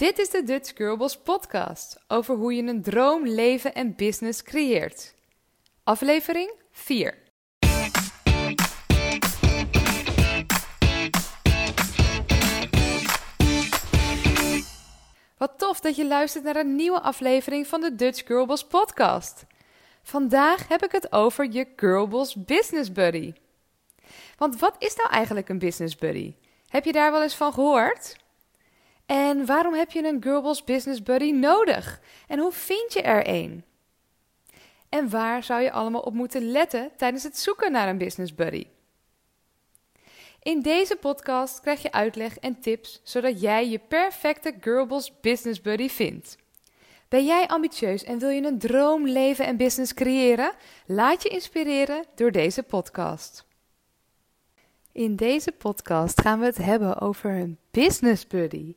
Dit is de Dutch Girlboss podcast over hoe je een droom, leven en business creëert. Aflevering 4. Wat tof dat je luistert naar een nieuwe aflevering van de Dutch Girlboss podcast. Vandaag heb ik het over je Girlboss Business Buddy. Want wat is nou eigenlijk een business buddy? Heb je daar wel eens van gehoord? En waarom heb je een Girlboss Business Buddy nodig? En hoe vind je er een? En waar zou je allemaal op moeten letten tijdens het zoeken naar een business buddy? In deze podcast krijg je uitleg en tips zodat jij je perfecte Girlboss Business Buddy vindt. Ben jij ambitieus en wil je een droomleven en business creëren? Laat je inspireren door deze podcast. In deze podcast gaan we het hebben over een business buddy.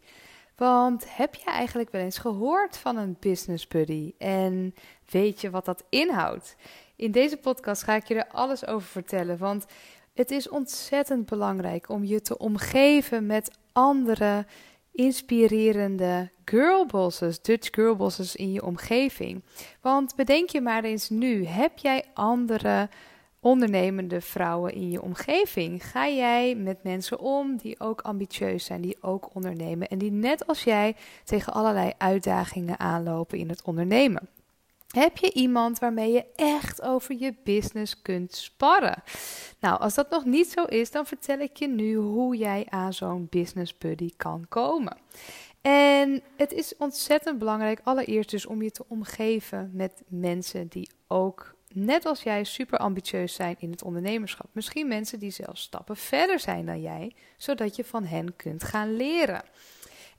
Want heb je eigenlijk wel eens gehoord van een business buddy en weet je wat dat inhoudt? In deze podcast ga ik je er alles over vertellen, want het is ontzettend belangrijk om je te omgeven met andere inspirerende girlbosses, Dutch girlbosses in je omgeving. Want bedenk je maar eens nu, heb jij andere ondernemende vrouwen in je omgeving? Ga jij met mensen om die ook ambitieus zijn, die ook ondernemen en die net als jij tegen allerlei uitdagingen aanlopen in het ondernemen? Heb je iemand waarmee je echt over je business kunt sparren? Nou, als dat nog niet zo is, dan vertel ik je nu hoe jij aan zo'n business buddy kan komen. En het is ontzettend belangrijk, allereerst dus om je te omgeven met mensen die ook net als jij super ambitieus zijn in het ondernemerschap. Misschien mensen die zelfs stappen verder zijn dan jij, zodat je van hen kunt gaan leren.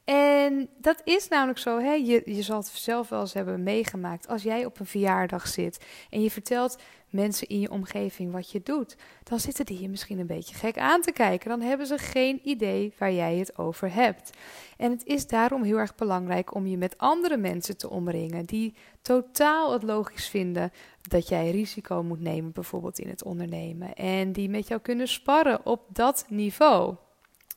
En dat is namelijk zo, hè? Je, je zal het zelf wel eens hebben meegemaakt. Als jij op een verjaardag zit en je vertelt mensen in je omgeving wat je doet, dan zitten die je misschien een beetje gek aan te kijken. Dan hebben ze geen idee waar jij het over hebt. En het is daarom heel erg belangrijk om je met andere mensen te omringen die totaal het logisch vinden dat jij risico moet nemen, bijvoorbeeld in het ondernemen. En die met jou kunnen sparren op dat niveau.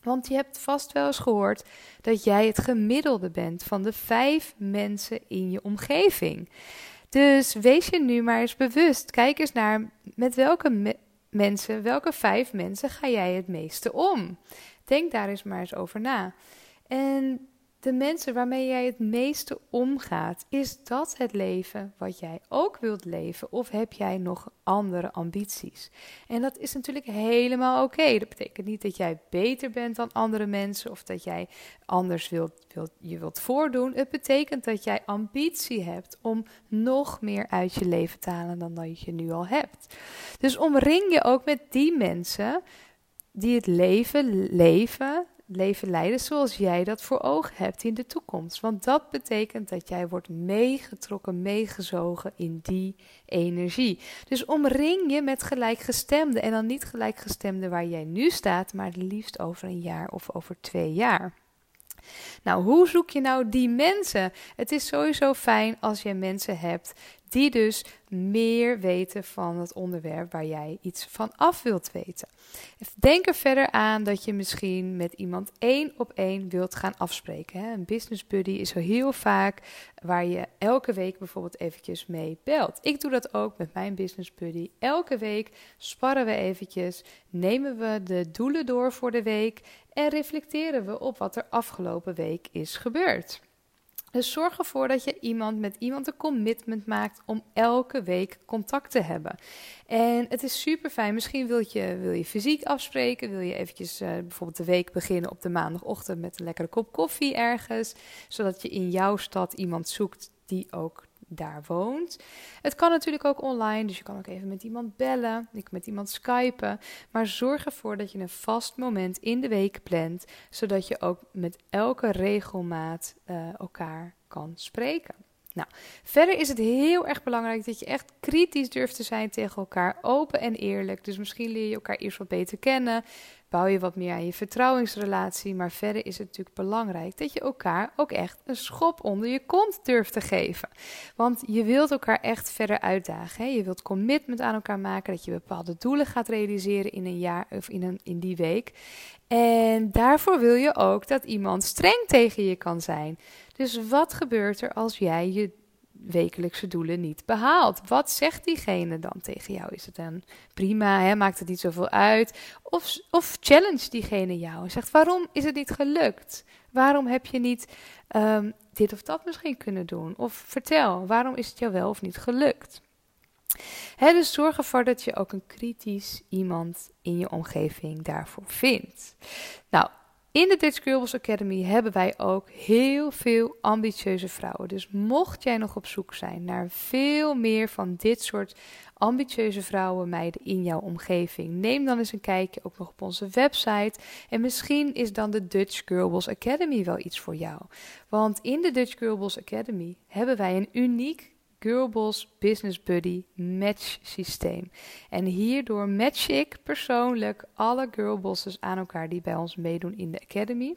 Want je hebt vast wel eens gehoord dat jij het gemiddelde bent van de vijf mensen in je omgeving. Dus wees je nu maar eens bewust. Kijk eens naar met welke mensen, welke vijf mensen ga jij het meeste om? Denk daar eens maar eens over na. En de mensen waarmee jij het meeste omgaat, is dat het leven wat jij ook wilt leven? Of heb jij nog andere ambities? En dat is natuurlijk helemaal oké. Dat betekent niet dat jij beter bent dan andere mensen of dat jij anders wilt, wilt, je wilt voordoen. Het betekent dat jij ambitie hebt om nog meer uit je leven te halen dan dat je nu al hebt. Dus omring je ook met die mensen die het leven leven leven leiden zoals jij dat voor ogen hebt in de toekomst. Want dat betekent dat jij wordt meegetrokken, meegezogen in die energie. Dus omring je met gelijkgestemden. En dan niet gelijkgestemden waar jij nu staat, maar het liefst over een jaar of over twee jaar. Nou, hoe zoek je nou die mensen? Het is sowieso fijn als je mensen hebt die dus meer weten van het onderwerp waar jij iets van af wilt weten. Denk er verder aan dat je misschien met iemand één op één wilt gaan afspreken. Een business buddy is zo heel vaak waar je elke week bijvoorbeeld eventjes mee belt. Ik doe dat ook met mijn business buddy. Elke week sparren we eventjes, nemen we de doelen door voor de week en reflecteren we op wat er afgelopen week is gebeurd. Dus zorg ervoor dat je iemand met iemand een commitment maakt om elke week contact te hebben. En het is super fijn. Misschien wil je, wil je fysiek afspreken. Wil je eventjes uh, bijvoorbeeld de week beginnen op de maandagochtend met een lekkere kop koffie ergens. Zodat je in jouw stad iemand zoekt die ook daar woont. Het kan natuurlijk ook online, dus je kan ook even met iemand bellen, ik met iemand skypen. Maar zorg ervoor dat je een vast moment in de week plant, zodat je ook met elke regelmaat uh, elkaar kan spreken. Nou, verder is het heel erg belangrijk dat je echt kritisch durft te zijn tegen elkaar, open en eerlijk. Dus misschien leer je elkaar eerst wat beter kennen. Bouw je wat meer aan je vertrouwensrelatie. Maar verder is het natuurlijk belangrijk dat je elkaar ook echt een schop onder je kont durft te geven. Want je wilt elkaar echt verder uitdagen. Hè? Je wilt commitment aan elkaar maken, dat je bepaalde doelen gaat realiseren in een jaar of in, een, in die week. En daarvoor wil je ook dat iemand streng tegen je kan zijn. Dus wat gebeurt er als jij je wekelijkse doelen niet behaalt? Wat zegt diegene dan tegen jou? Is het dan prima, hè? maakt het niet zoveel uit? Of, of challenge diegene jou en zegt: waarom is het niet gelukt? Waarom heb je niet um, dit of dat misschien kunnen doen? Of vertel, waarom is het jou wel of niet gelukt? Dus zorg ervoor dat je ook een kritisch iemand in je omgeving daarvoor vindt. Nou, in de Dutch Girls Academy hebben wij ook heel veel ambitieuze vrouwen. Dus mocht jij nog op zoek zijn naar veel meer van dit soort ambitieuze vrouwen, meiden in jouw omgeving, neem dan eens een kijkje ook nog op onze website. En misschien is dan de Dutch Girls Academy wel iets voor jou. Want in de Dutch Girls Academy hebben wij een uniek Girlboss Business Buddy match systeem. En hierdoor match ik persoonlijk alle girlbosses aan elkaar die bij ons meedoen in de Academy.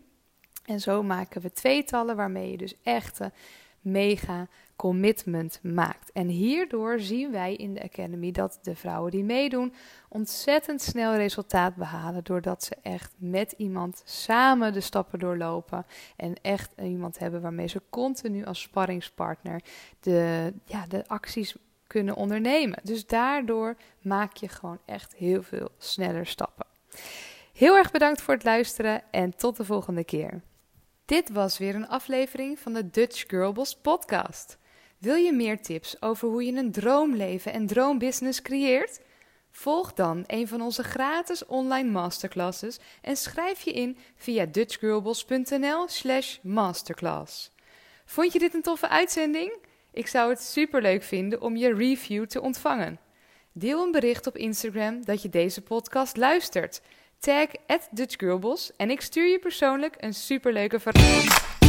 En zo maken we tweetallen waarmee je dus echte mega commitment maakt. En hierdoor zien wij in de Academy dat de vrouwen die meedoen ontzettend snel resultaat behalen. Doordat ze echt met iemand samen de stappen doorlopen. En echt iemand hebben waarmee ze continu als sparringspartner de, ja, de acties kunnen ondernemen. Dus daardoor maak je gewoon echt heel veel sneller stappen. Heel erg bedankt voor het luisteren en tot de volgende keer. Dit was weer een aflevering van de Dutch Girlboss podcast. Wil je meer tips over hoe je een droomleven en droombusiness creëert? Volg dan een van onze gratis online masterclasses en schrijf je in via dutchgirlboss.nl/slash masterclass. Vond je dit een toffe uitzending? Ik zou het superleuk vinden om je review te ontvangen. Deel een bericht op Instagram dat je deze podcast luistert. Tag at en ik stuur je persoonlijk een superleuke verrassing.